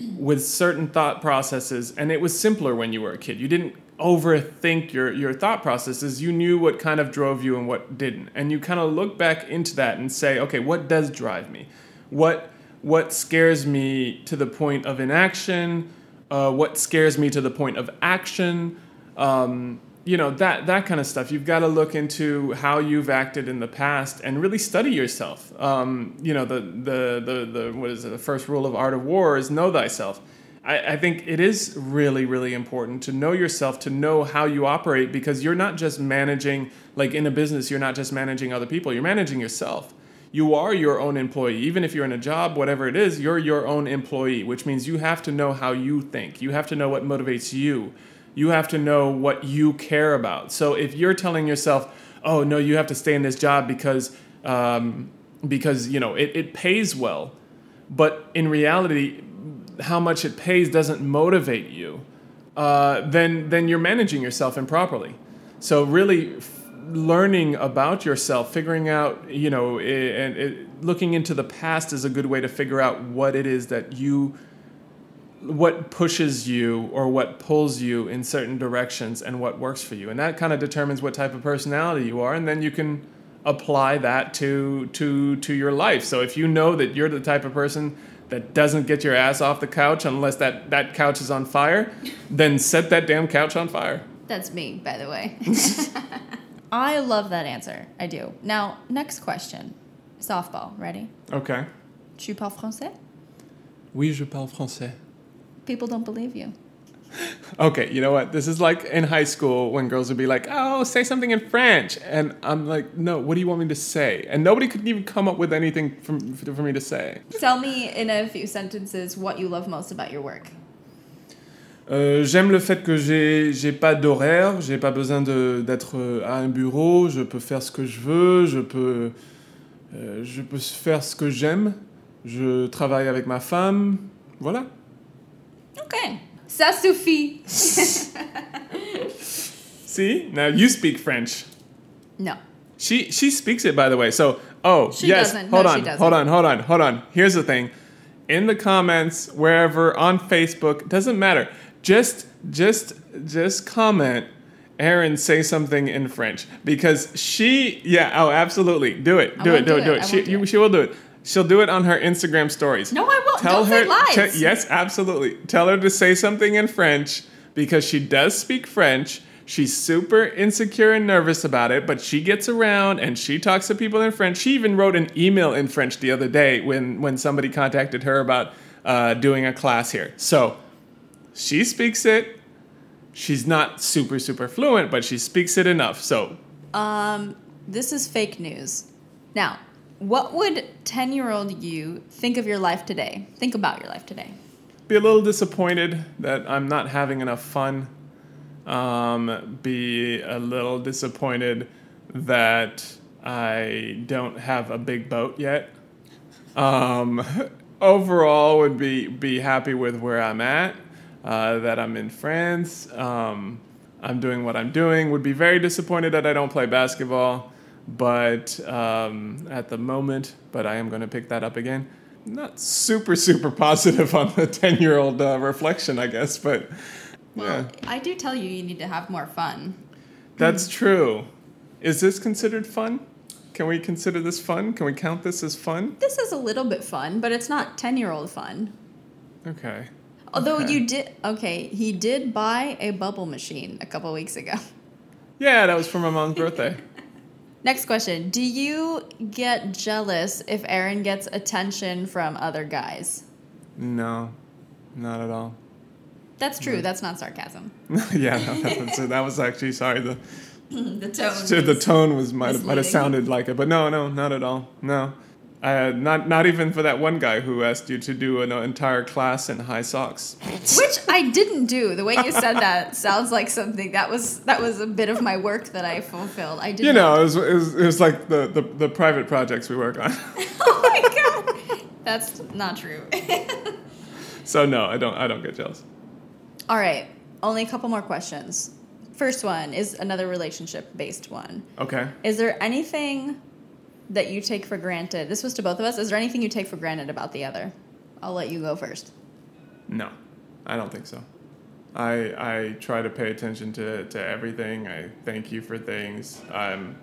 [SPEAKER 2] with certain thought processes, and it was simpler when you were a kid. You didn't overthink your your thought processes. You knew what kind of drove you and what didn't, and you kind of look back into that and say, okay, what does drive me? What what scares me to the point of inaction? Uh, what scares me to the point of action? Um, you know that that kind of stuff. You've got to look into how you've acted in the past and really study yourself. Um, you know the, the the the what is it? The first rule of art of war is know thyself. I, I think it is really really important to know yourself, to know how you operate, because you're not just managing like in a business. You're not just managing other people. You're managing yourself. You are your own employee. Even if you're in a job, whatever it is, you're your own employee, which means you have to know how you think. You have to know what motivates you you have to know what you care about. So if you're telling yourself, "Oh no, you have to stay in this job because um, because you know it, it pays well," but in reality, how much it pays doesn't motivate you. Uh, then then you're managing yourself improperly. So really. F- learning about yourself figuring out you know and looking into the past is a good way to figure out what it is that you what pushes you or what pulls you in certain directions and what works for you. And that kind of determines what type of personality you are and then you can apply that to to to your life. So if you know that you're the type of person that doesn't get your ass off the couch unless that that couch is on fire then set that damn couch on fire.
[SPEAKER 1] That's me by the way. I love that answer. I do. Now next question. Softball. Ready?
[SPEAKER 2] Okay.
[SPEAKER 1] Tu parles français?
[SPEAKER 2] Oui je parle français
[SPEAKER 1] people don't believe you.
[SPEAKER 2] Okay, you know what? This is like in high school when girls would be like, "Oh, say something in French," and I'm like, "No, what do you want me to say?" And nobody could even come up with anything from, for me to say.
[SPEAKER 1] Tell me in a few sentences what you love most about your work.
[SPEAKER 2] Euh, J'aime le fait que j'ai j'ai pas d'horaire, j'ai pas besoin d'être à un bureau, je peux faire ce que je veux, je peux euh, je peux faire ce que j'aime, je travaille avec ma femme, voilà.
[SPEAKER 1] Okay. Ça suffit.
[SPEAKER 2] See? Now you speak French.
[SPEAKER 1] No.
[SPEAKER 2] She she speaks it by the way. So oh
[SPEAKER 1] she
[SPEAKER 2] yes.
[SPEAKER 1] Doesn't.
[SPEAKER 2] Hold
[SPEAKER 1] no,
[SPEAKER 2] on. Hold on. Hold on. Hold on. Here's the thing. In the comments, wherever on Facebook, doesn't matter. Just just just comment Erin say something in French because she yeah oh absolutely do it do it do, it do it, it. She you,
[SPEAKER 1] it.
[SPEAKER 2] she will do it She'll do it on her Instagram stories.
[SPEAKER 1] No, I won't.
[SPEAKER 2] Tell
[SPEAKER 1] Don't
[SPEAKER 2] her.
[SPEAKER 1] say lies.
[SPEAKER 2] Te- yes, absolutely. Tell her to say something in French because she does speak French. She's super insecure and nervous about it, but she gets around and she talks to people in French. She even wrote an email in French the other day when when somebody contacted her about uh, doing a class here. So she speaks it. She's not super super fluent, but she speaks it enough. So
[SPEAKER 1] um, this is fake news. Now, what would 10 year old you think of your life today? Think about your life today.
[SPEAKER 2] Be a little disappointed that I'm not having enough fun. Um, be a little disappointed that I don't have a big boat yet. Um, overall, would be be happy with where I'm at. Uh, that I'm in France. Um, I'm doing what I'm doing. Would be very disappointed that I don't play basketball but um, at the moment, but I am going to pick that up again. Not super, super positive on the 10 year old uh, reflection, I guess, but
[SPEAKER 1] well, yeah. I do tell you, you need to have more fun.
[SPEAKER 2] That's true. Is this considered fun? Can we consider this fun? Can we count this as fun?
[SPEAKER 1] This is a little bit fun, but it's not 10 year old fun.
[SPEAKER 2] Okay.
[SPEAKER 1] Although
[SPEAKER 2] Okay.
[SPEAKER 1] you did, okay, he did buy a bubble machine a couple weeks ago.
[SPEAKER 2] Yeah, that was for my mom's birthday.
[SPEAKER 1] Next question Do you get jealous if Erin gets attention from other guys?
[SPEAKER 2] No, not at all.
[SPEAKER 1] That's true. That's not sarcasm.
[SPEAKER 2] yeah, no, that, was, that was actually sorry. The
[SPEAKER 1] the tone.
[SPEAKER 2] so the tone was might have, might have sounded like it, but no, no, not at all. No, uh, not not even for that one guy who asked you to do an entire class in high socks.
[SPEAKER 1] Which I didn't do. The way you said that sounds like something that was that was a bit of my work that I fulfilled. I did.
[SPEAKER 2] You know, it was, it was, it was like the, the, the private projects we work on.
[SPEAKER 1] Oh my god, that's not true.
[SPEAKER 2] so no, I don't I don't get jealous.
[SPEAKER 1] All right, only a couple more questions. First one is another relationship based one.
[SPEAKER 2] Okay.
[SPEAKER 1] Is there anything that you take for granted? This was to both of us. Is there anything you take for granted about the other? I'll let you go first.
[SPEAKER 2] No, I don't think so. I I try to pay attention to, to everything. I thank you for things. Um,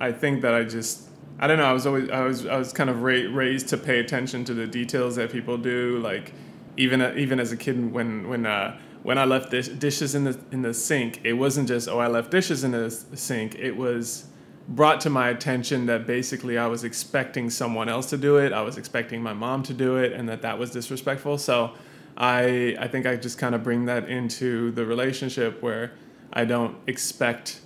[SPEAKER 2] I think that I just I don't know. I was always I was I was kind of ra- raised to pay attention to the details that people do. Like even even as a kid, when when uh, when I left dish, dishes in the in the sink, it wasn't just oh I left dishes in the sink. It was brought to my attention that basically I was expecting someone else to do it. I was expecting my mom to do it, and that that was disrespectful. So I I think I just kind of bring that into the relationship where I don't expect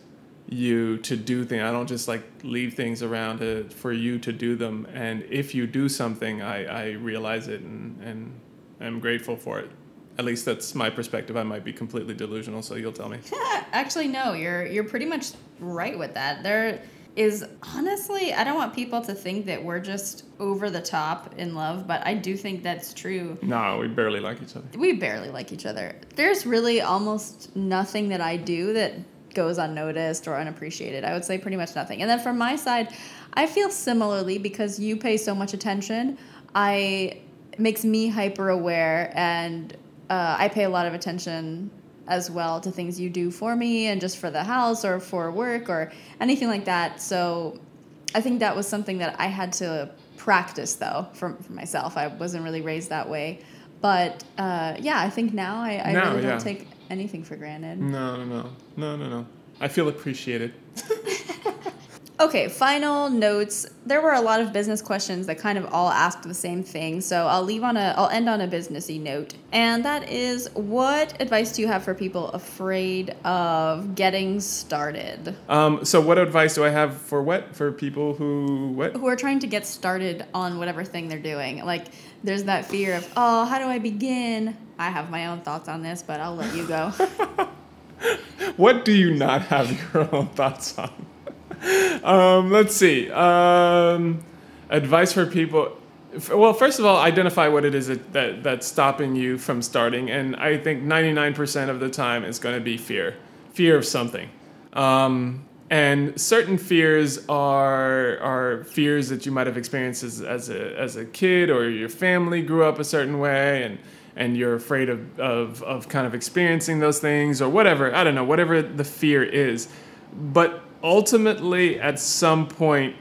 [SPEAKER 2] you to do things. I don't just like leave things around to, for you to do them. And if you do something, I, I realize it and, and I'm grateful for it. At least that's my perspective. I might be completely delusional, so you'll tell me.
[SPEAKER 1] Actually, no. You're you're pretty much right with that. There is honestly, I don't want people to think that we're just over the top in love, but I do think that's true.
[SPEAKER 2] No, we barely like each other.
[SPEAKER 1] We barely like each other. There's really almost nothing that I do that goes unnoticed or unappreciated. I would say pretty much nothing. And then from my side, I feel similarly because you pay so much attention. I it makes me hyper aware and uh, I pay a lot of attention as well to things you do for me and just for the house or for work or anything like that. So I think that was something that I had to practice though for, for myself. I wasn't really raised that way. But uh, yeah, I think now I, I
[SPEAKER 2] No,
[SPEAKER 1] really don't take anything for granted.
[SPEAKER 2] No, no, no, no, no, no. I feel appreciated.
[SPEAKER 1] Okay, final notes. There were a lot of business questions that kind of all asked the same thing, so I'll leave on a I'll end on a businessy note. And that is what advice do you have for people afraid of getting started?
[SPEAKER 2] Um, so, what advice do I have for what for people who what?
[SPEAKER 1] Who are trying to get started on whatever thing they're doing. Like there's that fear of, "Oh, how do I begin?" I have my own thoughts on this, but I'll let you go.
[SPEAKER 2] What do you not have your own thoughts on? um, let's see. Um, advice for people. Well, first of all, identify what it is that, that that's stopping you from starting, and I think ninety nine percent of the time it's going to be fear, fear of something. Um, and certain fears are are fears that you might have experienced as, as a as a kid, or your family grew up a certain way, and and you're afraid of, of, of kind of experiencing those things or whatever. I don't know, whatever the fear is. But ultimately, at some point,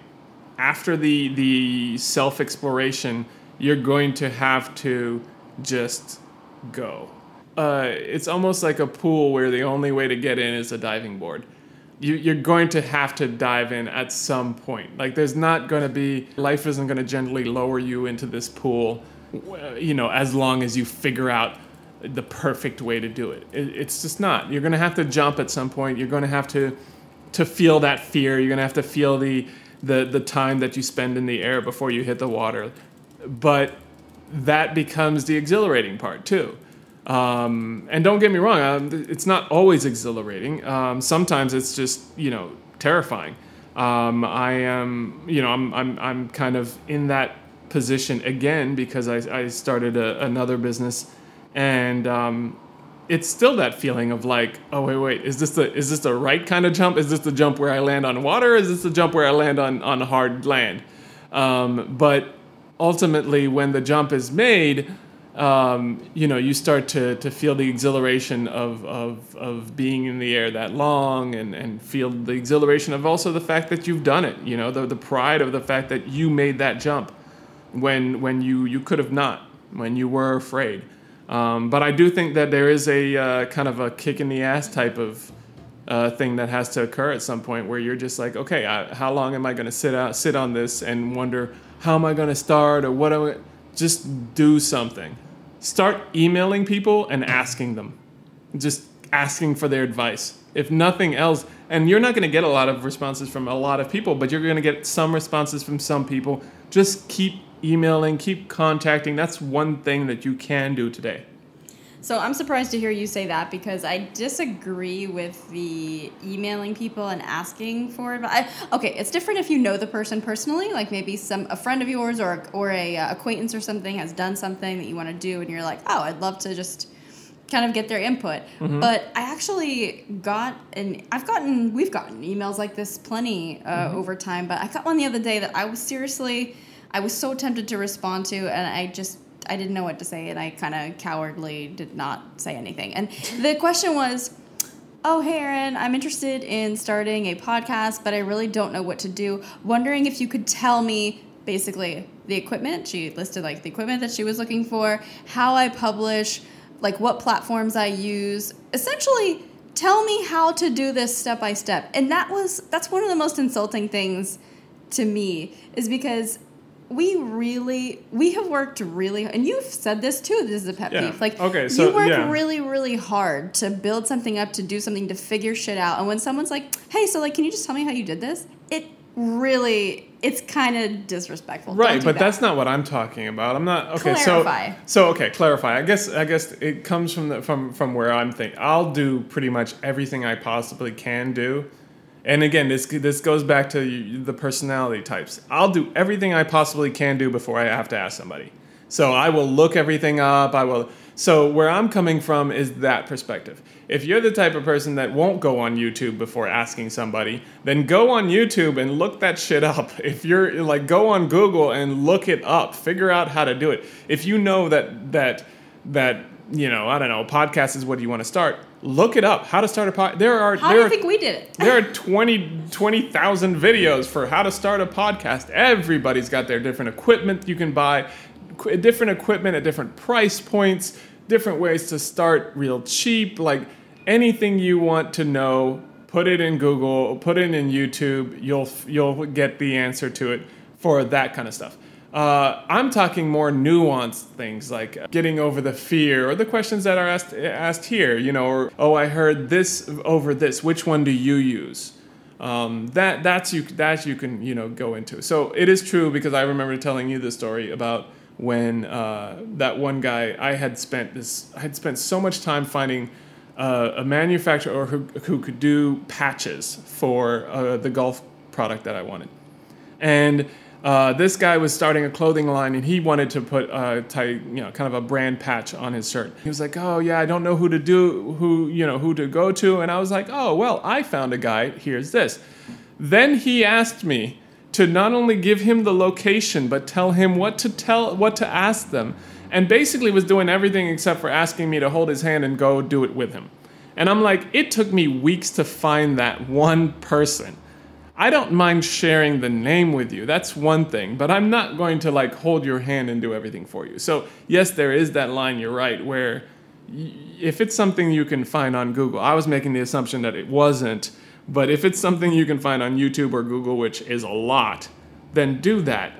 [SPEAKER 2] after the, the self exploration, you're going to have to just go. Uh, it's almost like a pool where the only way to get in is a diving board. You, you're going to have to dive in at some point. Like, there's not going to be, life isn't going to gently lower you into this pool, you know, as long as you figure out the perfect way to do it. it it's just not. You're going to have to jump at some point. You're going to have to to feel that fear. You're to have to feel the, the the time that you spend in the air before you hit the water. But that becomes the exhilarating part too. Um, and don't get me wrong, um, it's not always exhilarating. Um, sometimes it's just you know terrifying. Um, I am you know I'm I'm I'm kind of in that position again because I, I started a, another business and um, it's still that feeling of like, oh wait, wait, is this the is this the right kind of jump? Is this the jump where I land on water? Is this the jump where I land on on hard land? Um, but ultimately, when the jump is made, um, you know, you start to, to feel the exhilaration of, of, of being in the air that long and, and feel the exhilaration of also the fact that you've done it, you know, the, the pride of the fact that you made that jump when, when you, you could have not, when you were afraid. Um, but I do think that there is a uh, kind of a kick in the ass type of uh, thing that has to occur at some point where you're just like, okay, I, how long am I going to sit out, sit on this and wonder how am I going to start or what am I, just do something start emailing people and asking them, just asking for their advice. If nothing else, and you're not going to get a lot of responses from a lot of people, but you're going to get some responses from some people. Just keep emailing, keep contacting. That's one thing that you can do today.
[SPEAKER 1] So I'm surprised to hear you say that because I disagree with the emailing people and asking for advice. Okay, it's different if you know the person personally, like maybe some a friend of yours or or a uh, acquaintance or something has done something that you want to do, and you're like, oh, I'd love to just kind of get their input. Mm-hmm. But I actually got and I've gotten we've gotten emails like this plenty uh, mm-hmm. over time. But I got one the other day that I was seriously I was so tempted to respond to, and I just I didn't know what to say, and I kind of cowardly did not say anything. And the question was, "Oh, hey, Erin, I'm interested in starting a podcast, but I really don't know what to do. Wondering if you could tell me basically the equipment. She listed like the equipment that she was looking for, how I publish, like what platforms I use. Essentially, tell me how to do this step by step." And that was that's one of the most insulting things to me is because we really we have worked really and you've said this too this is a pet yeah. peeve like okay so you work yeah. really really hard to build something up to do something to figure shit out and when someone's like hey so like can you just tell me how you did this it really it's kind of disrespectful
[SPEAKER 2] right but that. that's not what i'm talking about i'm not okay clarify. so so okay clarify i guess i guess it comes from the from from where i'm thinking i'll do pretty much everything i possibly can do and again, this this goes back to the personality types. I'll do everything I possibly can do before I have to ask somebody. So I will look everything up. I will. So where I'm coming from is that perspective. If you're the type of person that won't go on YouTube before asking somebody, then go on YouTube and look that shit up. If you're like go on Google and look it up, figure out how to do it. If you know that that that you know, I don't know, podcast is what you want to start, look it up. How to start a podcast. There are.
[SPEAKER 1] How
[SPEAKER 2] there
[SPEAKER 1] do you
[SPEAKER 2] are,
[SPEAKER 1] think we did it?
[SPEAKER 2] there are 20 20,000 videos for how to start a podcast. Everybody's got their different equipment you can buy, different equipment at different price points, different ways to start real cheap. Like anything you want to know, put it in Google, put it in YouTube. You'll you'll get the answer to it for that kind of stuff. Uh, I'm talking more nuanced things like getting over the fear or the questions that are asked asked here. You know, or oh, I heard this over this. Which one do you use? Um, that that's you that you can you know go into. So it is true because I remember telling you the story about when uh, that one guy I had spent this I had spent so much time finding. Uh, a manufacturer who, who could do patches for uh, the golf product that I wanted. And uh, this guy was starting a clothing line and he wanted to put a you know, kind of a brand patch on his shirt. He was like, "Oh yeah, I don't know who to do, who you know, who to go to," and I was like, "Oh well, I found a guy. Here's this." Then he asked me to not only give him the location but tell him what to tell, what to ask them, and basically was doing everything except for asking me to hold his hand and go do it with him. And I'm like, it took me weeks to find that one person I don't mind sharing the name with you. That's one thing, but I'm not going to like hold your hand and do everything for you. So, yes, there is that line, you're right, where if it's something you can find on Google, I was making the assumption that it wasn't, but if it's something you can find on YouTube or Google, which is a lot, then do that.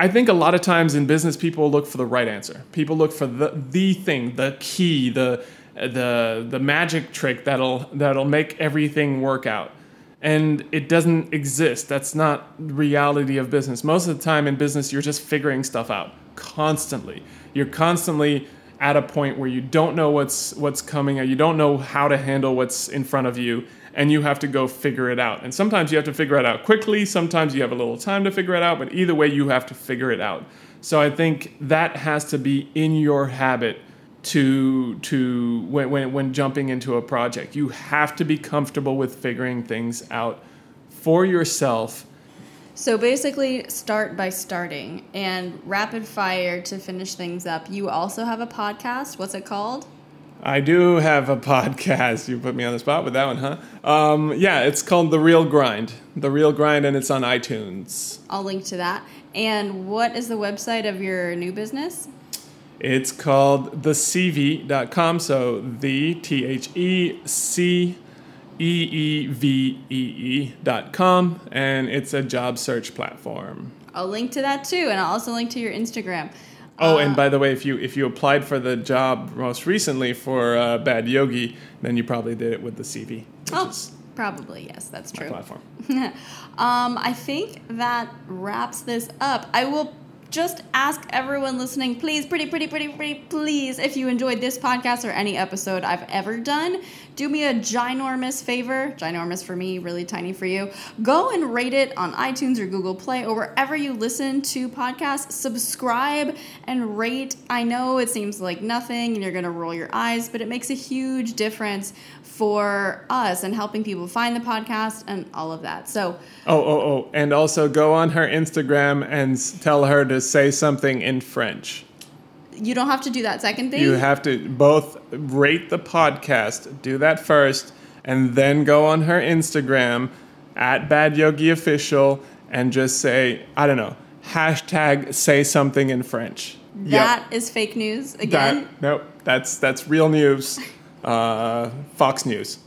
[SPEAKER 2] I think a lot of times in business, people look for the right answer. People look for the, the thing, the key, the, the, the magic trick that'll, that'll make everything work out and it doesn't exist. That's not reality of business. Most of the time in business, you're just figuring stuff out constantly. You're constantly at a point where you don't know what's what's coming, you don't know how to handle what's in front of you, and you have to go figure it out. And sometimes you have to figure it out quickly. Sometimes you have a little time to figure it out. But either way, you have to figure it out. So I think that has to be in your habit to to when, when when jumping into a project. You have to be comfortable with figuring things out for yourself
[SPEAKER 1] So basically, start by starting and rapid fire to finish things up. You also have a podcast. What's it called?
[SPEAKER 2] I do have a podcast. You put me on the spot with that one, huh? Um, yeah, it's called The Real Grind. The Real Grind, and it's on iTunes.
[SPEAKER 1] I'll link to that. And what is the website of your new business?
[SPEAKER 2] It's called thecv.com. So the T H E C E E V E E dot com, and it's a job search platform.
[SPEAKER 1] I'll link to that too, and I'll also link to your Instagram.
[SPEAKER 2] Oh,
[SPEAKER 1] Uh,
[SPEAKER 2] and by the way, if you if you applied for the job most recently for uh, Bad Yogi, then you probably did it with the CV,
[SPEAKER 1] Oh, probably yes, that's true.
[SPEAKER 2] platform.
[SPEAKER 1] um, I think that wraps this up. I will just ask everyone listening, please, pretty, pretty, pretty, pretty, please, if you enjoyed this podcast or any episode I've ever done, do me a ginormous favor. Ginormous for me, really tiny for you. Go and rate it on iTunes or Google Play or wherever you listen to podcasts. Subscribe and rate. I know it seems like nothing and you're going to roll your eyes, but it makes a huge difference for us and helping people find the podcast and all of that. So,
[SPEAKER 2] Oh, oh, oh, and also go on her Instagram and tell her to say something in French.
[SPEAKER 1] you don't have to do that second thing.
[SPEAKER 2] You have to both rate the podcast, do that first, and then go on her Instagram at Bad Yogi Official and just say, I don't know, hashtag say something in French.
[SPEAKER 1] That is fake news
[SPEAKER 2] That,
[SPEAKER 1] again.
[SPEAKER 2] nope, that's that's real news. Uh, Fox News.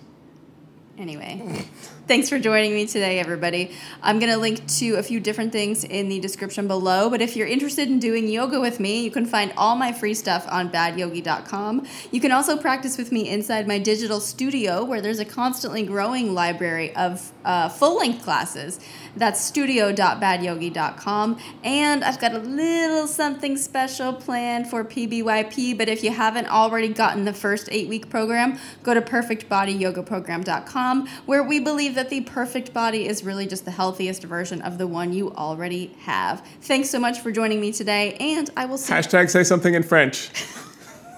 [SPEAKER 1] Anyway, thanks for joining me today, everybody. I'm going to link to a few different things in the description below. But if you're interested in doing yoga with me, you can find all my free stuff on badyogi.com. You can also practice with me inside my digital studio, where there's a constantly growing library of uh, full length classes. That's studio.badyogi.com. And I've got a little something special planned for PBYP. But if you haven't already gotten the first eight week program, go to perfectbodyyogaprogram.com, where we believe that the perfect body is really just the healthiest version of the one you already have. Thanks so much for joining me today, and I will see.
[SPEAKER 2] Hashtag say something in French.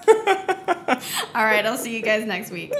[SPEAKER 1] All right, I'll see you guys next week.